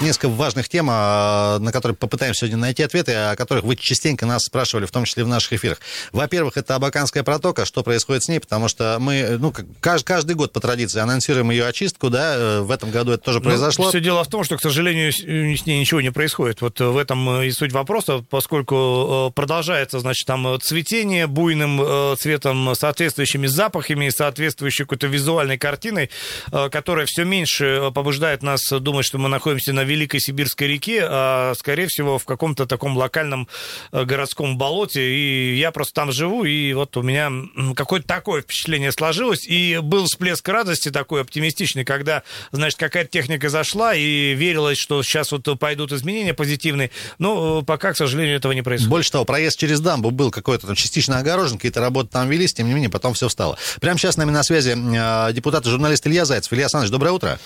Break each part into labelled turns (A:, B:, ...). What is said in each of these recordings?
A: несколько важных тем, а, на которые попытаемся сегодня найти ответы, о которых вы частенько нас спрашивали, в том числе в наших эфирах. Во-первых, это Абаканская протока, что происходит с ней, потому что мы, ну, каждый, каждый год по традиции анонсируем ее очистку, да, э, в этом году это тоже ну, произошло.
B: Все дело в том, что, к сожалению, с ней ничего не происходит. Вот в этом и суть вопроса, поскольку э, продолжается, значит, там цветение буйным э, цветом, соответствующими запахами, соответствующей какой-то визуальной картиной, которая все меньше побуждает нас думать, что мы находимся на Великой Сибирской реке, а, скорее всего, в каком-то таком локальном э, городском болоте. И я просто там живу, и вот у меня какое-то такое впечатление сложилось. И был всплеск радости такой оптимистичный, когда, значит, какая-то техника зашла, и верилось, что сейчас вот пойдут изменения позитивные. Но пока, к сожалению, этого не происходит.
A: Больше того, проезд через дамбу был какой-то там частично огорожен, какие-то работы там велись, тем не менее, потом все встало. Прямо сейчас с нами на связи э, депутат и журналист Илья Зайцев. Илья Александрович, доброе утро.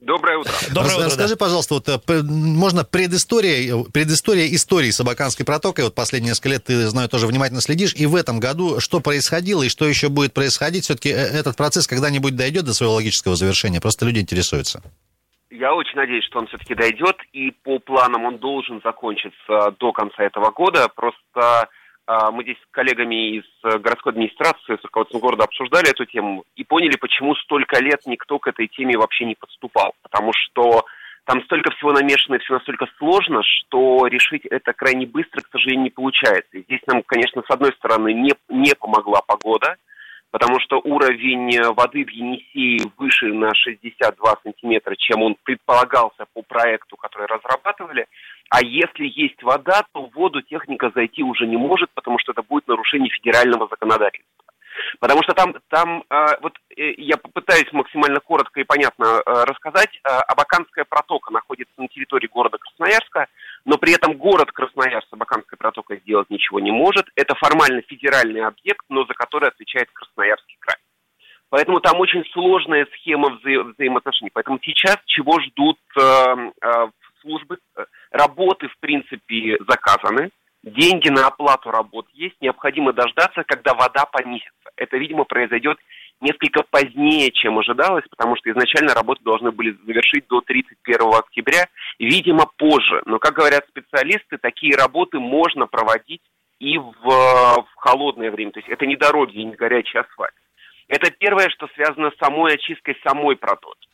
C: Доброе утро.
A: Доброе утро. Расскажи, да. пожалуйста, вот, э, можно предыстория, предыстория истории с Абаканской протокой. Вот последние несколько лет ты, знаю, тоже внимательно следишь. И в этом году что происходило и что еще будет происходить? Все-таки э, этот процесс когда-нибудь дойдет до своего логического завершения? Просто люди интересуются.
C: Я очень надеюсь, что он все-таки дойдет, и по планам он должен закончиться до конца этого года. Просто мы здесь с коллегами из э, городской администрации, с руководством города обсуждали эту тему и поняли, почему столько лет никто к этой теме вообще не подступал. Потому что там столько всего намешано и все настолько сложно, что решить это крайне быстро, к сожалению, не получается. И здесь нам, конечно, с одной стороны, не, не помогла погода, потому что уровень воды в Енисее выше на 62 сантиметра, чем он предполагался по проекту, который разрабатывали. А если есть вода, то в воду техника зайти уже не может, потому что это будет нарушение федерального законодательства. Потому что там, там э, вот э, я попытаюсь максимально коротко и понятно э, рассказать. Э, Абаканская протока находится на территории города Красноярска, но при этом город Красноярск с Протокой сделать ничего не может. Это формально федеральный объект, но за который отвечает Красноярский край. Поэтому там очень сложная схема вза взаимоотношений. Поэтому сейчас чего ждут э, э, службы? Работы, в принципе, заказаны. Деньги на оплату работ есть. Необходимо дождаться, когда вода понизится. Это, видимо, произойдет несколько позднее, чем ожидалось, потому что изначально работы должны были завершить до 31 октября, видимо, позже. Но, как говорят специалисты, такие работы можно проводить и в, в холодное время. То есть это не дороги, не горячий асфальт. Это первое, что связано с самой очисткой самой протоки.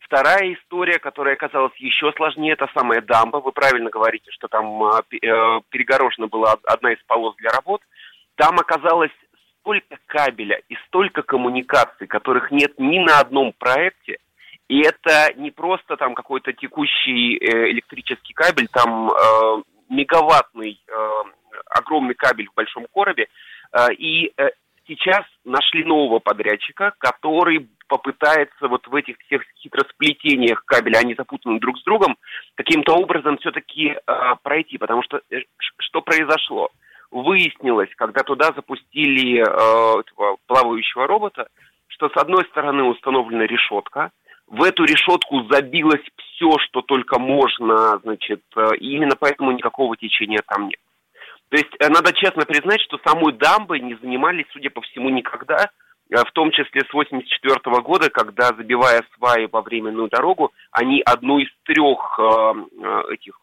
C: Вторая история, которая оказалась еще сложнее, это самая дамба. Вы правильно говорите, что там э, перегорожена была одна из полос для работ. Там оказалось столько кабеля и столько коммуникаций, которых нет ни на одном проекте. И это не просто там какой-то текущий э, электрический кабель, там э, мегаваттный э, огромный кабель в большом коробе. Э, и э, сейчас нашли нового подрядчика, который попытается вот в этих всех хитросплетениях кабеля, они запутаны друг с другом, каким-то образом все-таки э, пройти. Потому что э, что произошло? Выяснилось, когда туда запустили э, этого плавающего робота, что с одной стороны установлена решетка, в эту решетку забилось все, что только можно, значит, э, и именно поэтому никакого течения там нет. То есть э, надо честно признать, что самой дамбой не занимались, судя по всему, никогда, э, в том числе с 1984 года, когда, забивая сваи во временную дорогу, они одну из трех э, этих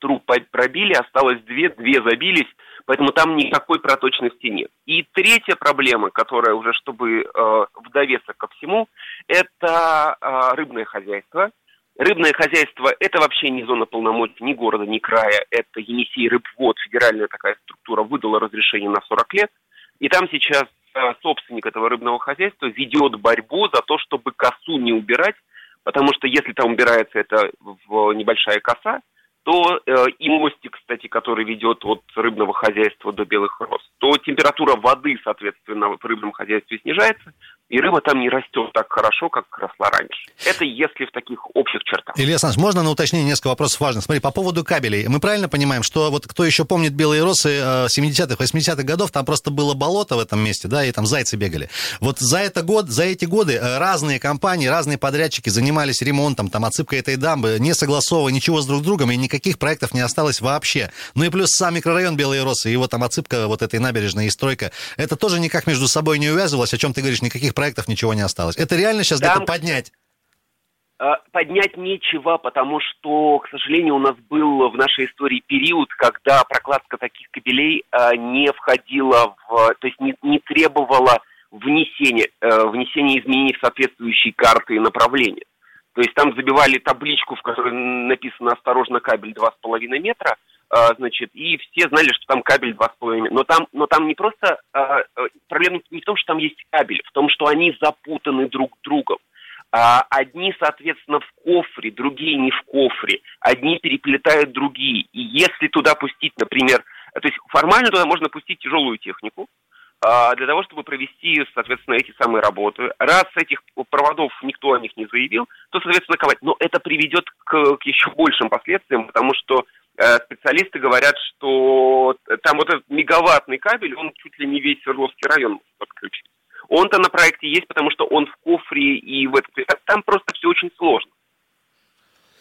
C: труб пробили, осталось две, две забились, поэтому там никакой проточности нет. И третья проблема, которая уже, чтобы э, в довесок ко всему, это э, рыбное хозяйство. Рыбное хозяйство – это вообще не зона полномочий ни города, ни края. Это Енисей рыбвод, федеральная такая структура, выдала разрешение на 40 лет. И там сейчас э, собственник этого рыбного хозяйства ведет борьбу за то, чтобы косу не убирать, потому что если там убирается эта небольшая коса, то э, и мостик, кстати, который ведет от рыбного хозяйства до белых роз, то температура воды, соответственно, в рыбном хозяйстве снижается, и рыба там не растет так хорошо, как росла раньше. Это если в таких общих чертах.
A: Илья Александрович, можно на уточнение несколько вопросов важных? Смотри, по поводу кабелей. Мы правильно понимаем, что вот кто еще помнит белые росы 70-х, 80-х годов, там просто было болото в этом месте, да, и там зайцы бегали. Вот за, это год, за эти годы э, разные компании, разные подрядчики занимались ремонтом, там, отсыпкой этой дамбы, не согласовывая ничего с друг другом, и никаких проектов не осталось вообще. Ну и плюс сам микрорайон Белые Росы, его там отсыпка вот этой набережной и стройка, это тоже никак между собой не увязывалось, о чем ты говоришь, никаких проектов ничего не осталось. Это реально сейчас Там... где-то поднять?
C: А, поднять нечего, потому что, к сожалению, у нас был в нашей истории период, когда прокладка таких кабелей а, не входила в, то есть не, не требовала внесения, э, внесения изменений в соответствующие карты и направления. То есть там забивали табличку, в которой написано «Осторожно, кабель 2,5 метра», значит, и все знали, что там кабель 2,5 метра. Но там, но там не просто... А, э, проблема не в том, что там есть кабель, в том, что они запутаны друг другом. А, одни, соответственно, в кофре, другие не в кофре. Одни переплетают другие. И если туда пустить, например... То есть формально туда можно пустить тяжелую технику, а, для того, чтобы провести, соответственно, эти самые работы. Раз этих проводов никто о них не заявил, то, соответственно, ковать. Но это приведет к, к еще большим последствиям, потому что специалисты говорят, что там вот этот мегаваттный кабель, он чуть ли не весь Свердловский район может. Он-то на проекте есть, потому что он в кофре и в этом. Там просто все очень сложно.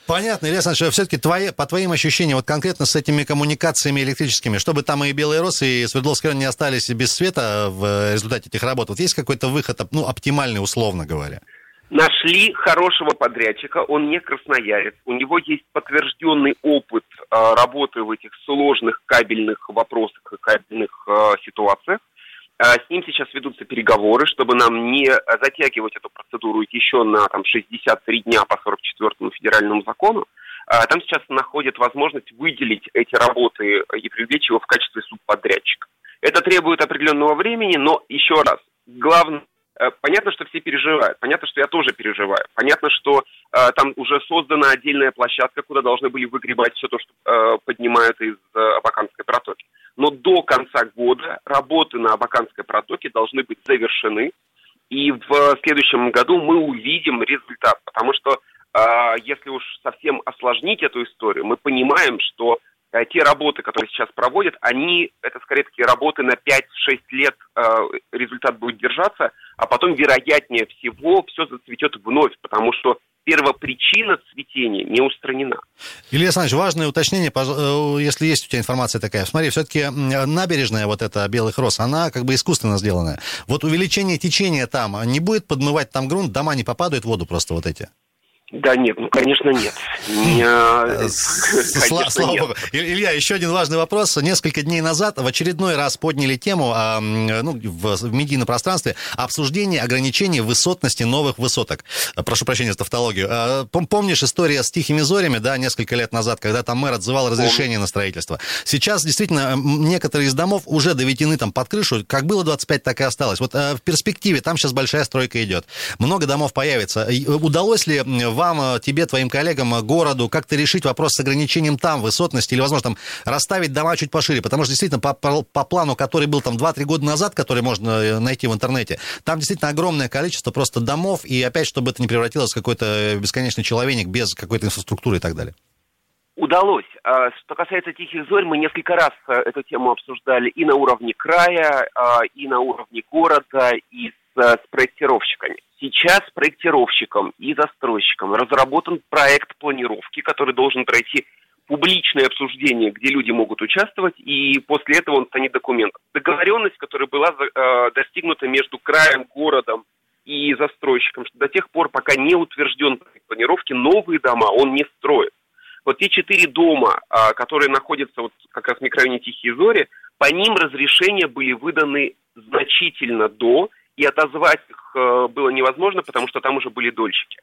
A: Понятно, Илья Александрович, все-таки твои, по твоим ощущениям, вот конкретно с этими коммуникациями электрическими, чтобы там и Белые Росы, и Свердловский район не остались без света в результате этих работ, вот есть какой-то выход, ну, оптимальный, условно говоря?
C: Нашли хорошего подрядчика, он не красноярец, у него есть подтвержденный опыт э, работы в этих сложных кабельных вопросах и кабельных э, ситуациях. А, с ним сейчас ведутся переговоры, чтобы нам не затягивать эту процедуру еще на там, 63 дня по 44-му федеральному закону. А, там сейчас находят возможность выделить эти работы и привлечь его в качестве субподрядчика. Это требует определенного времени, но еще раз, главное, понятно, что все переживают, понятно, что я тоже переживаю, понятно, что э, там уже создана отдельная площадка, куда должны были выгребать все то, что э, поднимают из э, Абаканской протоки. Но до конца года работы на Абаканской протоке должны быть завершены, и в следующем году мы увидим результат, потому что э, если уж совсем осложнить эту историю, мы понимаем, что э, те работы, которые сейчас проводят, они, это скорее такие работы на 5-6 лет э, результат будет держаться, а потом, вероятнее всего, все зацветет вновь, потому что первопричина цветения не устранена.
A: Илья Александрович, важное уточнение, э, если есть у тебя информация такая. Смотри, все-таки набережная вот эта Белых Роз, она как бы искусственно сделанная. Вот увеличение течения там не будет подмывать там грунт, дома не попадают в воду просто вот эти?
C: Да нет, ну, конечно, нет.
A: Э, слава богу. Илья, еще один важный вопрос. Несколько дней назад в очередной раз подняли тему ну, в медийном пространстве обсуждения ограничений высотности новых высоток. Прошу прощения за тавтологию. А, помнишь история с Тихими Зорями, да, несколько лет назад, когда там мэр отзывал разрешение на строительство? Сейчас действительно некоторые из домов уже доведены там под крышу. Как было 25, так и осталось. Вот э, в перспективе там сейчас большая стройка идет. Много домов появится. Удалось ли вам, э, тебе, твоим коллегам, э, городу, как-то решить вопрос с ограничением там высотности или, возможно, там расставить дома чуть пошире? Потому что действительно по, по, плану, который был там 2-3 года назад, который можно э, найти в интернете, там действительно огромное количество просто домов, и опять, чтобы это не превратилось в какой-то бесконечный человек без какой-то инфраструктуры и так далее.
C: Удалось. А, что касается «Тихих зорь», мы несколько раз эту тему обсуждали и на уровне края, а, и на уровне города, и с, с проектировщиками. Сейчас проектировщикам и застройщикам разработан проект планировки, который должен пройти публичное обсуждение, где люди могут участвовать, и после этого он станет документом. Договоренность, которая была э, достигнута между краем, городом и застройщиком, что до тех пор, пока не утвержден проект планировки, новые дома он не строит. Вот те четыре дома, э, которые находятся вот как раз в микрорайоне Тихие Зори, по ним разрешения были выданы значительно до, и отозвать их э, было невозможно, потому что там уже были дольщики.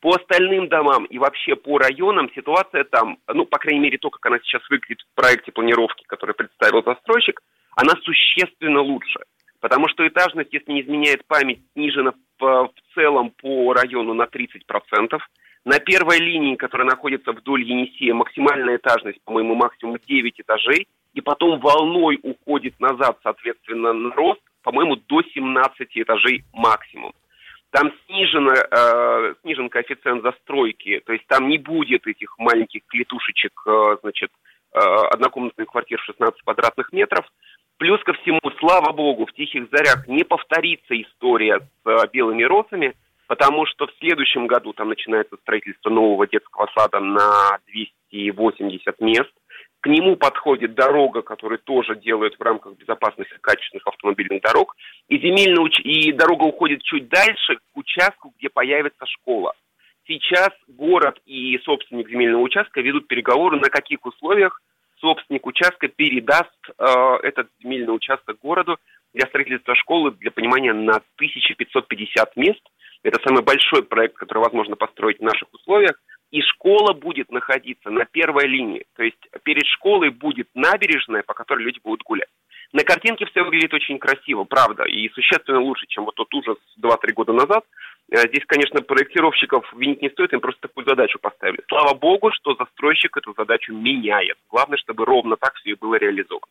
C: По остальным домам и вообще по районам ситуация там, ну, по крайней мере, то, как она сейчас выглядит в проекте планировки, который представил застройщик, она существенно лучше. Потому что этажность, если не изменяет память, снижена в, в целом по району на 30%. На первой линии, которая находится вдоль Енисея, максимальная этажность, по-моему, максимум 9 этажей, и потом волной уходит назад, соответственно, на рост, по-моему, до 17 этажей максимум. там снижен, э, снижен коэффициент застройки, то есть там не будет этих маленьких клетушечек, э, значит, э, однокомнатных квартир 16 квадратных метров. Плюс ко всему, слава богу, в «Тихих зарях» не повторится история с э, белыми розами, потому что в следующем году там начинается строительство нового детского сада на 280 мест. К нему подходит дорога, которую тоже делают в рамках безопасности качественных автомобильных дорог. И, земельная и дорога уходит чуть дальше к участку, где появится школа. Сейчас город и собственник земельного участка ведут переговоры, на каких условиях собственник участка передаст э, этот земельный участок городу для строительства школы, для понимания, на 1550 мест. Это самый большой проект, который возможно построить в наших условиях – и школа будет находиться на первой линии. То есть перед школой будет набережная, по которой люди будут гулять. На картинке все выглядит очень красиво, правда, и существенно лучше, чем вот тот ужас 2-3 года назад. Э, здесь, конечно, проектировщиков винить не стоит, им просто такую задачу поставили. Слава богу, что застройщик эту задачу меняет. Главное, чтобы ровно так все и было реализовано.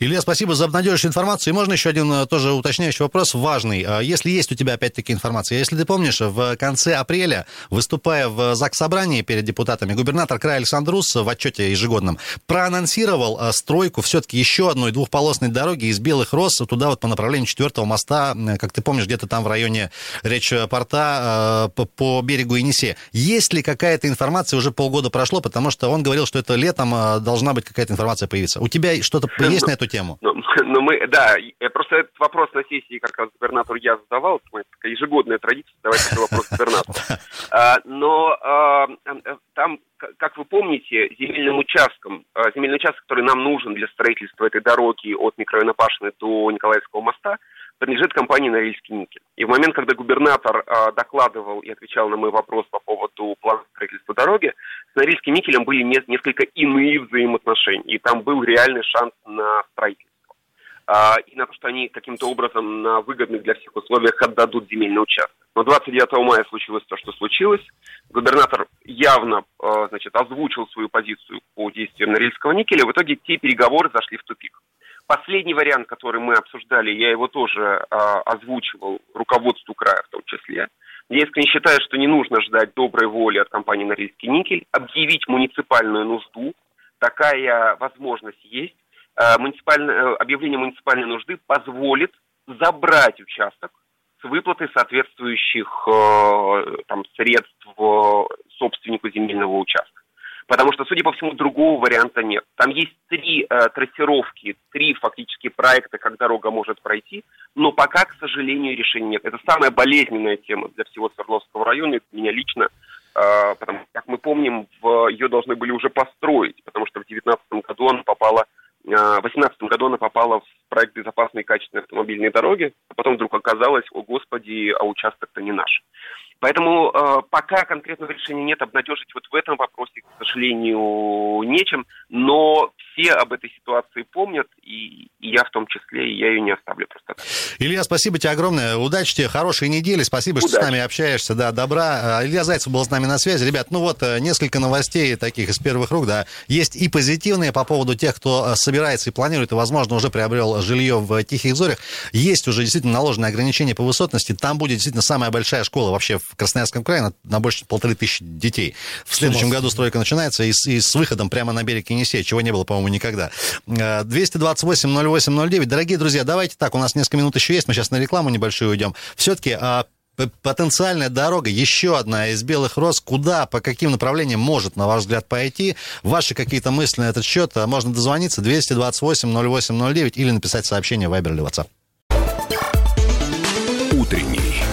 A: Илья, спасибо за обнадеживающую информацию. И можно еще один э, тоже уточняющий вопрос, важный. А если есть у тебя опять-таки информация, если ты помнишь, в конце апреля, выступая в ЗАГС собрании перед депутатами, губернатор края Александр Рус в отчете ежегодном проанонсировал э, стройку все-таки еще одной двухполосной дороги из Белых Рос туда вот по направлению четвертого моста, как ты помнишь, где-то там в районе речь порта по, по берегу Енисея. Есть ли какая-то информация, уже полгода прошло, потому что он говорил, что это летом должна быть какая-то информация появиться. У тебя что-то есть на эту тему?
C: Ну, ну, мы, да, просто этот вопрос на сессии как раз губернатору я задавал, это такая ежегодная традиция задавать этот вопрос губернатору. А, но а, там, как вы помните, земельным участком, а, земельный участок, который нам нужен для строительства этой дороги от микрорайона Пашины до Николаевского моста, принадлежит компании «Норильский никель». И в момент, когда губернатор э, докладывал и отвечал на мой вопрос по поводу плана строительства дороги, с «Норильским никелем» были не, несколько иные взаимоотношения, и там был реальный шанс на строительство. А, и на то, что они каким-то образом на выгодных для всех условиях отдадут земельный участок. Но 29 мая случилось то, что случилось. Губернатор явно а, значит, озвучил свою позицию по действиям Норильского никеля. В итоге те переговоры зашли в тупик. Последний вариант, который мы обсуждали, я его тоже а, озвучивал руководству края в том числе. Я искренне считаю, что не нужно ждать доброй воли от компании «Норильский никель», объявить муниципальную нужду. Такая возможность есть Э, муниципальное, э, объявление муниципальной нужды позволит забрать участок с выплатой соответствующих э, там, средств собственнику земельного участка. Потому что, судя по всему, другого варианта нет. Там есть три э, трассировки, три фактически проекта, как дорога может пройти, но пока, к сожалению, решения нет. Это самая болезненная тема для всего Свердловского района, это меня лично, э, потому как мы помним, в, ее должны были уже построить, потому что в 2019 году она попала в 2018 году она попала в проект безопасной и качественной автомобильной дороги, а потом вдруг оказалось, о господи, а участок-то не наш. Поэтому э, пока конкретного решения нет, обнадежить вот в этом вопросе, к сожалению, нечем, но все об этой ситуации помнят, и, и я в том числе, и я ее не оставлю просто так.
A: Илья, спасибо тебе огромное, удачи тебе, хорошей недели, спасибо, Удачи. что с нами общаешься, да, добра. А, Илья Зайцев был с нами на связи. Ребят, ну вот, э, несколько новостей таких из первых рук, да, есть и позитивные по поводу тех, кто э, собирается и планирует, и, возможно, уже приобрел жилье в Тихих Зорях. Есть уже действительно наложенные ограничения по высотности, там будет действительно самая большая школа вообще в Красноярском крае на, на больше полторы тысячи детей. В следующем году стройка начинается и с, и с выходом прямо на берег Енисея, чего не было, по-моему, никогда. 228-08-09. Э, Дорогие друзья, давайте так, у нас несколько минут еще есть, мы сейчас на рекламу небольшую уйдем. Все-таки а, потенциальная дорога, еще одна из белых роз, куда, по каким направлениям может, на ваш взгляд, пойти? Ваши какие-то мысли на этот счет, а, можно дозвониться 228-08-09 или написать сообщение в Viber или WhatsApp.
D: Утренний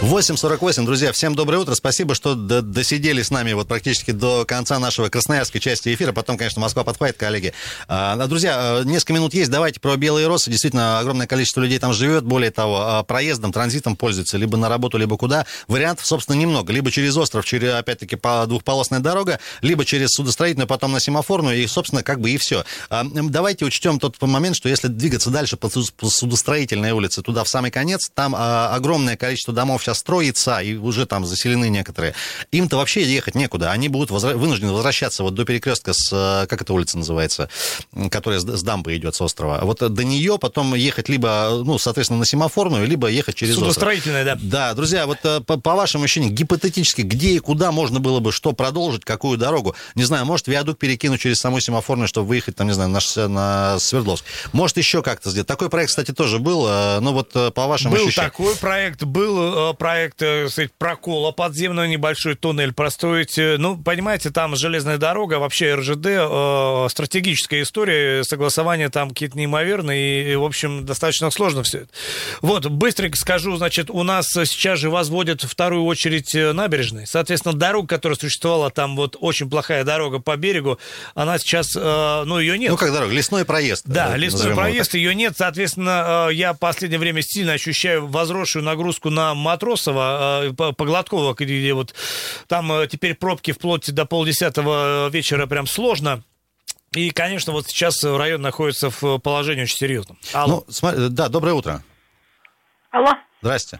A: 8.48, друзья, всем доброе утро. Спасибо, что досидели с нами вот практически до конца нашего красноярской части эфира. Потом, конечно, Москва подхватит, коллеги. А, друзья, несколько минут есть. Давайте про Белые Росы. Действительно, огромное количество людей там живет. Более того, а, проездом, транзитом пользуются либо на работу, либо куда. Вариантов, собственно, немного. Либо через остров, через, опять-таки, по двухполосная дорога, либо через судостроительную, потом на семафорную, и, собственно, как бы и все. А, давайте учтем тот момент, что если двигаться дальше по судостроительной улице, туда в самый конец, там огромное количество домов сейчас строится, и уже там заселены некоторые, им-то вообще ехать некуда. Они будут возра- вынуждены возвращаться вот до перекрестка с, э, как эта улица называется, которая с, с дамбы идет с острова. Вот до нее потом ехать либо, ну, соответственно, на семафорную, либо ехать через остров.
B: Судостроительная, да.
A: Да, друзья, вот э, по, по вашим ощущениям, гипотетически, где и куда можно было бы что продолжить, какую дорогу? Не знаю, может, виадук перекинуть через саму семафорную, чтобы выехать, там, не знаю, на, на Свердловск. Может, еще как-то сделать. Такой проект, кстати, тоже был, э, ну вот по вашим
B: был
A: ощущениям.
B: такой проект, был проект, сказать, прокола подземного, небольшой туннель простроить. Ну, понимаете, там железная дорога, вообще РЖД, стратегическая история, согласование там какие-то неимоверные, и, в общем, достаточно сложно все это. Вот, быстренько скажу, значит, у нас сейчас же возводят вторую очередь набережной. Соответственно, дорога, которая существовала, там вот очень плохая дорога по берегу, она сейчас, ну, ее нет.
A: Ну, как дорога, лесной проезд.
B: Да, лесной проезд, ее нет. Соответственно, я в последнее время сильно ощущаю возросшую нагрузку на Матросова, по Гладкова, где вот там теперь пробки вплоть до полдесятого вечера прям сложно. И, конечно, вот сейчас район находится в положении очень серьезном.
A: Алло. Ну, смотри, да, доброе утро.
E: Алло.
A: Здрасте.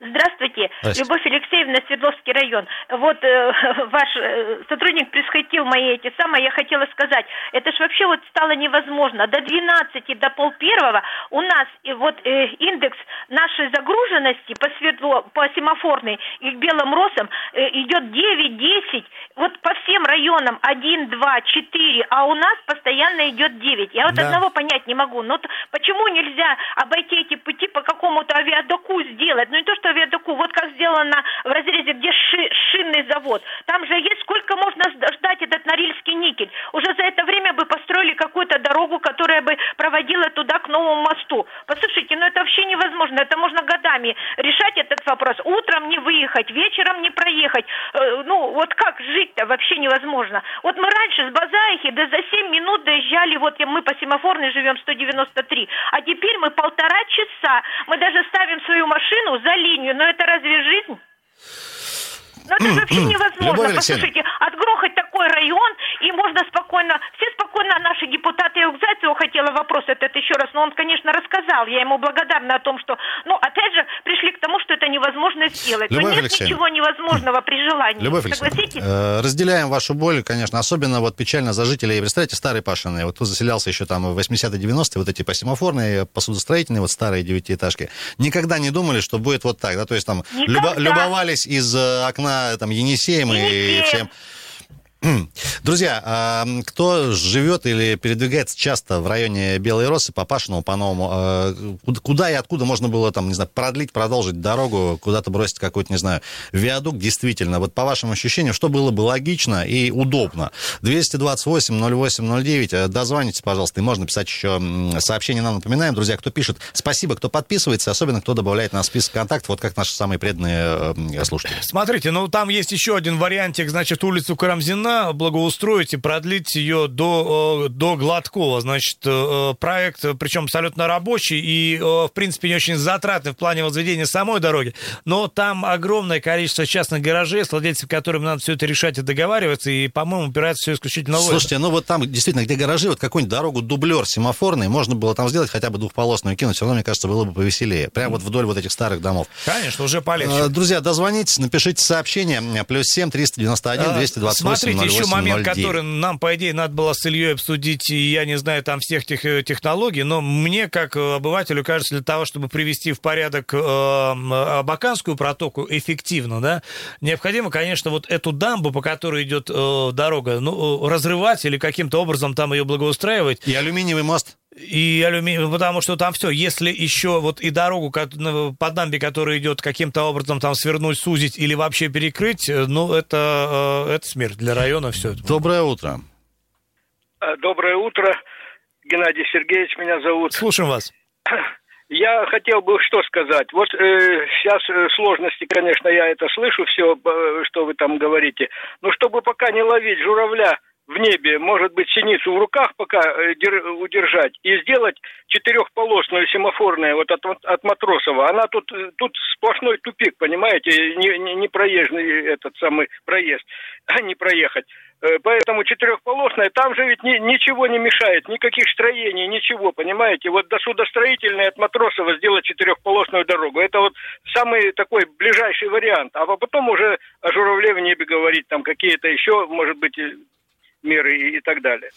E: Здравствуйте,
A: Здрасте.
E: Любовь Алексеевна, Свердловский район. Вот э, ваш э, сотрудник присхватил мои эти самые, я хотела сказать, это ж вообще вот стало невозможно. До 12, до пол первого у нас и вот э, индекс нашей загруженности по, светло, по семафорной и белым росам э, идет 9-10, вот по всем районам 1, 2, 4, а у нас постоянно идет 9. Я вот
B: Да.
E: одного понять не могу. Ну, т- почему нельзя обойти эти пути по какому-то авиадоку сделать? Ну, не то, что авиадоку, вот как сделано в разрезе, где ши- шинный завод. Там же есть сколько можно ждать этот Норильский никель. Уже за это время бы построили какую-то дорогу, которая бы проводила туда к новому мосту. Послушайте, ну это вообще невозможно. Это можно годами решать этот вопрос. Утром не выехать, вечером не проехать. Э, ну, вот как жить-то вообще невозможно. Вот мы раньше с Базаихи да за 7 минут доезжали, вот мы по семафорной живем 193, а теперь мы полтора часа. Мы даже ставим свою машину за линию, но это разве жизнь? Ну это же вообще невозможно. Послушайте, отгрохать такой район, и можно спокойно, все спокойно, к Зайцеву хотела вопрос этот еще раз, но он, конечно, рассказал, я ему благодарна о том, что, ну, опять же, пришли к тому, что это невозможно сделать.
A: Любовь
E: но нет
A: Алексеевна.
E: ничего невозможного при желании.
A: Любовь
E: Согласитесь?
A: э, разделяем вашу боль, конечно, особенно вот печально за жителей. Представьте, старые пашины, вот кто заселялся еще там в 80-е, 90-е, вот эти по семафорные, по судостроительные, вот старые девятиэтажки, никогда не думали, что будет вот так, да, то есть там любо- любовались из э, окна там Енисеем и
E: Енисеем.
A: всем. Друзья, а, кто живет или передвигается часто в районе Белой Росы, по Пашиному, по новому, а, куда- и откуда можно было там, не знаю, продлить, продолжить дорогу, куда-то бросить какой-то, не знаю, виадук, действительно, вот по вашим ощущениям, что было бы логично и удобно? 228-08-09, э, дозвонитесь, пожалуйста, и можно писать еще сообщение, нам напоминаем, друзья, кто пишет, спасибо, кто подписывается, особенно кто добавляет на список контактов, вот как наши самые преданные э, слушатели.
B: Смотрите, ну там есть еще один вариантик, значит, улицу Карамзина благоустроить и продлить ее до, э, до Гладкова. Значит, э, проект, э, причем абсолютно рабочий и, в принципе, не очень затратный в плане возведения самой дороги, но там огромное количество частных гаражей, с владельцами которым надо все это решать и договариваться, и, по-моему, упирается все исключительно в это.
A: Слушайте, ну вот там действительно, где гаражи, вот какую-нибудь дорогу дублер семафорный, можно было там сделать хотя бы двухполосную кинуть, все равно, мне кажется, было бы повеселее. Прямо вот вдоль вот этих старых домов.
B: Конечно, уже полегче.
A: Э, Друзья, дозвонитесь, напишите сообщение. Плюс 7 391 228
B: А, Смотрите, еще
A: 08
B: момент,
A: 09.
B: который нам, по идее, надо было с Ильей обсудить, и я не знаю там всех тех э, технологий, но мне, как э, обывателю, кажется, для того, чтобы привести в порядок э, Абаканскую протоку эффективно, да, необходимо, конечно, вот эту дамбу, по которой идет э, дорога, ну, э, разрывать или каким-то образом там ее благоустраивать,
A: И алюминиевый мост.
B: И алюминий, потому что там все, если еще вот и дорогу ко- на- по дамбе, которая идет каким-то образом там свернуть, сузить или вообще перекрыть, э, ну, это, э, это смерть для района, все это.
A: Доброе утро.
F: А, Доброе утро. Геннадий Сергеевич меня зовут.
B: Слушаем вас.
F: Я хотел бы что сказать. Вот э, сейчас э, сложности, конечно, я это слышу все, э, что вы там говорите. Но чтобы пока не ловить журавля в небе, может быть, синицу в руках пока э, дер- удержать и сделать четырехполосную семафорную вот от, от Матросова. Она тут, э, тут сплошной тупик, понимаете, не, не, не проезжный этот самый проезд, а не проехать. Э, Поэтому четырехполосная, там же ведь ни- ничего не мешает, никаких строений, ничего, понимаете. Вот до судостроительной от Матросова сделать четырехполосную дорогу. Это вот самый такой ближайший вариант. А потом уже о журавле в небе говорить, там какие-то еще, может быть, меры и, и так далее.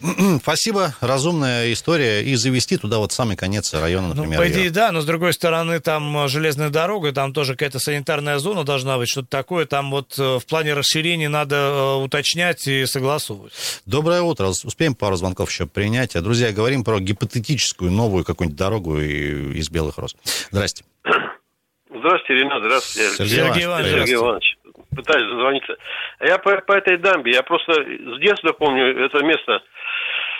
A: Спасибо, разумная история. И завести туда вот самый конец района, например.
B: Ну, по идее, да, но с другой стороны, там э, железная дорога, там тоже какая-то санитарная зона должна быть, что-то такое. Там вот э, в плане расширения надо э, уточнять и согласовывать.
A: Доброе утро. Успеем пару звонков еще принять. Друзья, говорим про гипотетическую новую какую-нибудь дорогу из Белых Роз. Здрасте.
G: Здравствуйте, Ренат, здравствуйте.
B: Сергей, Сергей Иванович.
G: Сергей Иванович. Пытаюсь дозвониться. Я по, по этой дамбе, я просто с детства помню это место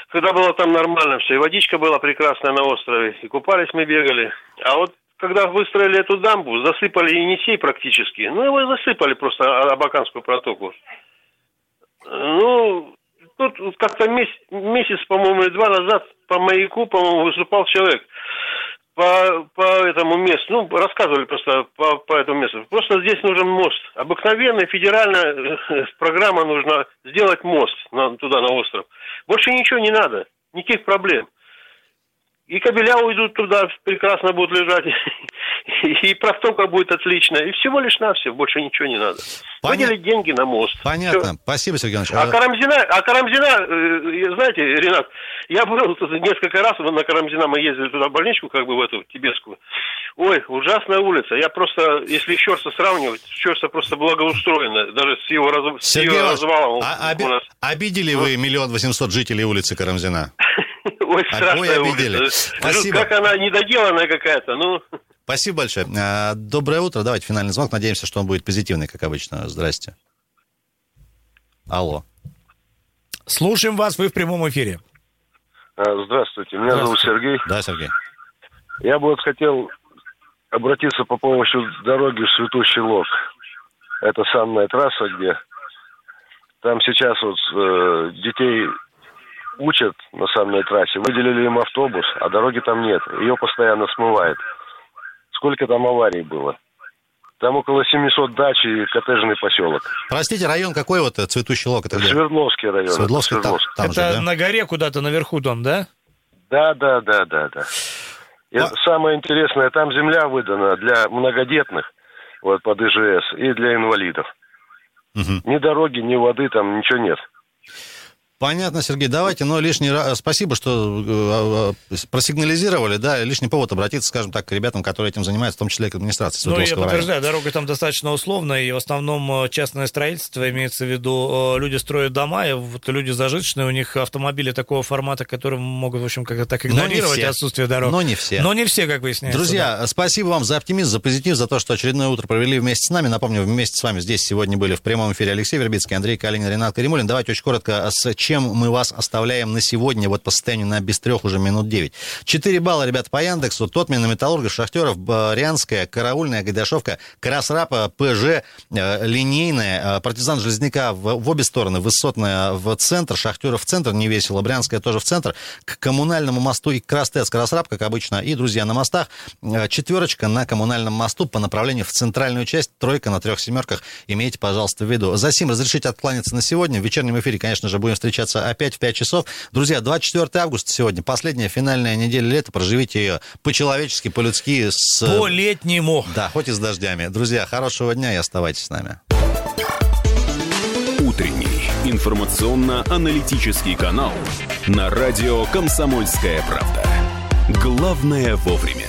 G: когда было там нормально все, и водичка была прекрасная на острове, и купались мы бегали. А вот когда выстроили эту дамбу, засыпали Енисей практически, ну, его засыпали просто Абаканскую протоку. Ну, тут как-то месяц, месяц, по-моему, или два назад по маяку, по-моему, выступал человек по, по этому месту, ну, рассказывали просто по, по этому месту. Просто здесь нужен мост. Обыкновенная федеральная э, программа нужна сделать мост на, туда, на остров. Больше ничего не надо, никаких проблем. И кабеля уйдут туда, прекрасно будут лежать. И протока будет отличная. И всего лишь на все, больше ничего не надо. Понятно. Выделить деньги на мост.
A: Понятно. Все. Спасибо, Сергей Иванович.
G: А, а Карамзина, а Карамзина, э, знаете, Ренат, я был несколько раз на Карамзина, мы ездили туда в больничку, как бы в эту тибетскую. Ой, ужасная улица. Я просто, если еще раз сравнивать, Щерса просто благоустроена, даже с его, раз... с его развалом.
A: А, оби... нас... Обидели вы миллион восемьсот жителей улицы Карамзина?
G: Ой, страшная улица. Спасибо. Как она недоделанная какая-то, ну...
A: Спасибо большое. А, доброе утро. Давайте финальный звонок. Надеемся, что он будет позитивный, как обычно. Здрасте. Алло.
B: Слушаем вас, вы в прямом эфире.
H: А, здравствуйте, меня Здравствуйте. зовут Сергей.
A: Да, Сергей.
H: Я бы вот хотел обратиться по поводу дороги в Светущий Лог. Это самая трасса, где там сейчас вот э, детей учат на самой трассе. Выделили им автобус, а дороги там нет. Ее постоянно смывает. Сколько там аварий было? Там около 700 дач и коттеджный поселок.
A: Простите, район какой вот цветущий лог? Это
H: где? Свердловский район.
A: Свердловский, Свердловский.
B: Там, там это же, да? на горе куда-то наверху дом, да?
H: Да, да, да, да, да. И а... самое интересное, там земля выдана для многодетных, вот под ИЖС, и для инвалидов. Угу. Ни дороги, ни воды там ничего нет.
A: Понятно, Сергей. Давайте, но лишний раз... Спасибо, что э, э, просигнализировали, да, лишний повод обратиться, скажем так, к ребятам, которые этим занимаются, в том числе к администрации
B: Ну, я подтверждаю, дорога там достаточно условная, и в основном э, частное строительство, имеется в виду, люди строят дома, и вот люди зажиточные, у них автомобили такого формата, которые могут, в общем, как-то так игнорировать отсутствие дорог.
A: Но не все.
B: Но не все, как выясняется.
A: Друзья, да. спасибо вам за оптимизм, за позитив, за то, что очередное утро провели вместе с нами. Напомню, вместе с вами здесь сегодня были в прямом эфире Алексей Вербицкий, Андрей Калинин, Ренат Каримулин. Давайте очень коротко, с чем мы вас оставляем на сегодня, вот по состоянию на без трех уже минут 9. 4 балла, ребята, по Яндексу. Тотмина, Металлургов, Шахтеров, Барянская, Караульная, Гайдашовка, Красрапа, ПЖ, э, Линейная, э, Партизан Железняка в, в обе стороны, Высотная в центр, Шахтеров в центр, не весело, Брянская тоже в центр, к коммунальному мосту и Крастец, Красрап, как обычно, и, друзья, на мостах. Э, четверочка на коммунальном мосту по направлению в центральную часть, тройка на трех семерках. Имейте, пожалуйста, в виду. За сим разрешите откланяться на сегодня. В вечернем эфире, конечно же, будем встречаться опять в 5 часов. Друзья, 24 августа сегодня, последняя финальная неделя лета. Проживите ее по-человечески, по-людски. С...
B: По-летнему.
A: Да, хоть и с дождями. Друзья, хорошего дня и оставайтесь с нами.
D: Утренний информационно-аналитический канал на радио «Комсомольская правда». Главное вовремя.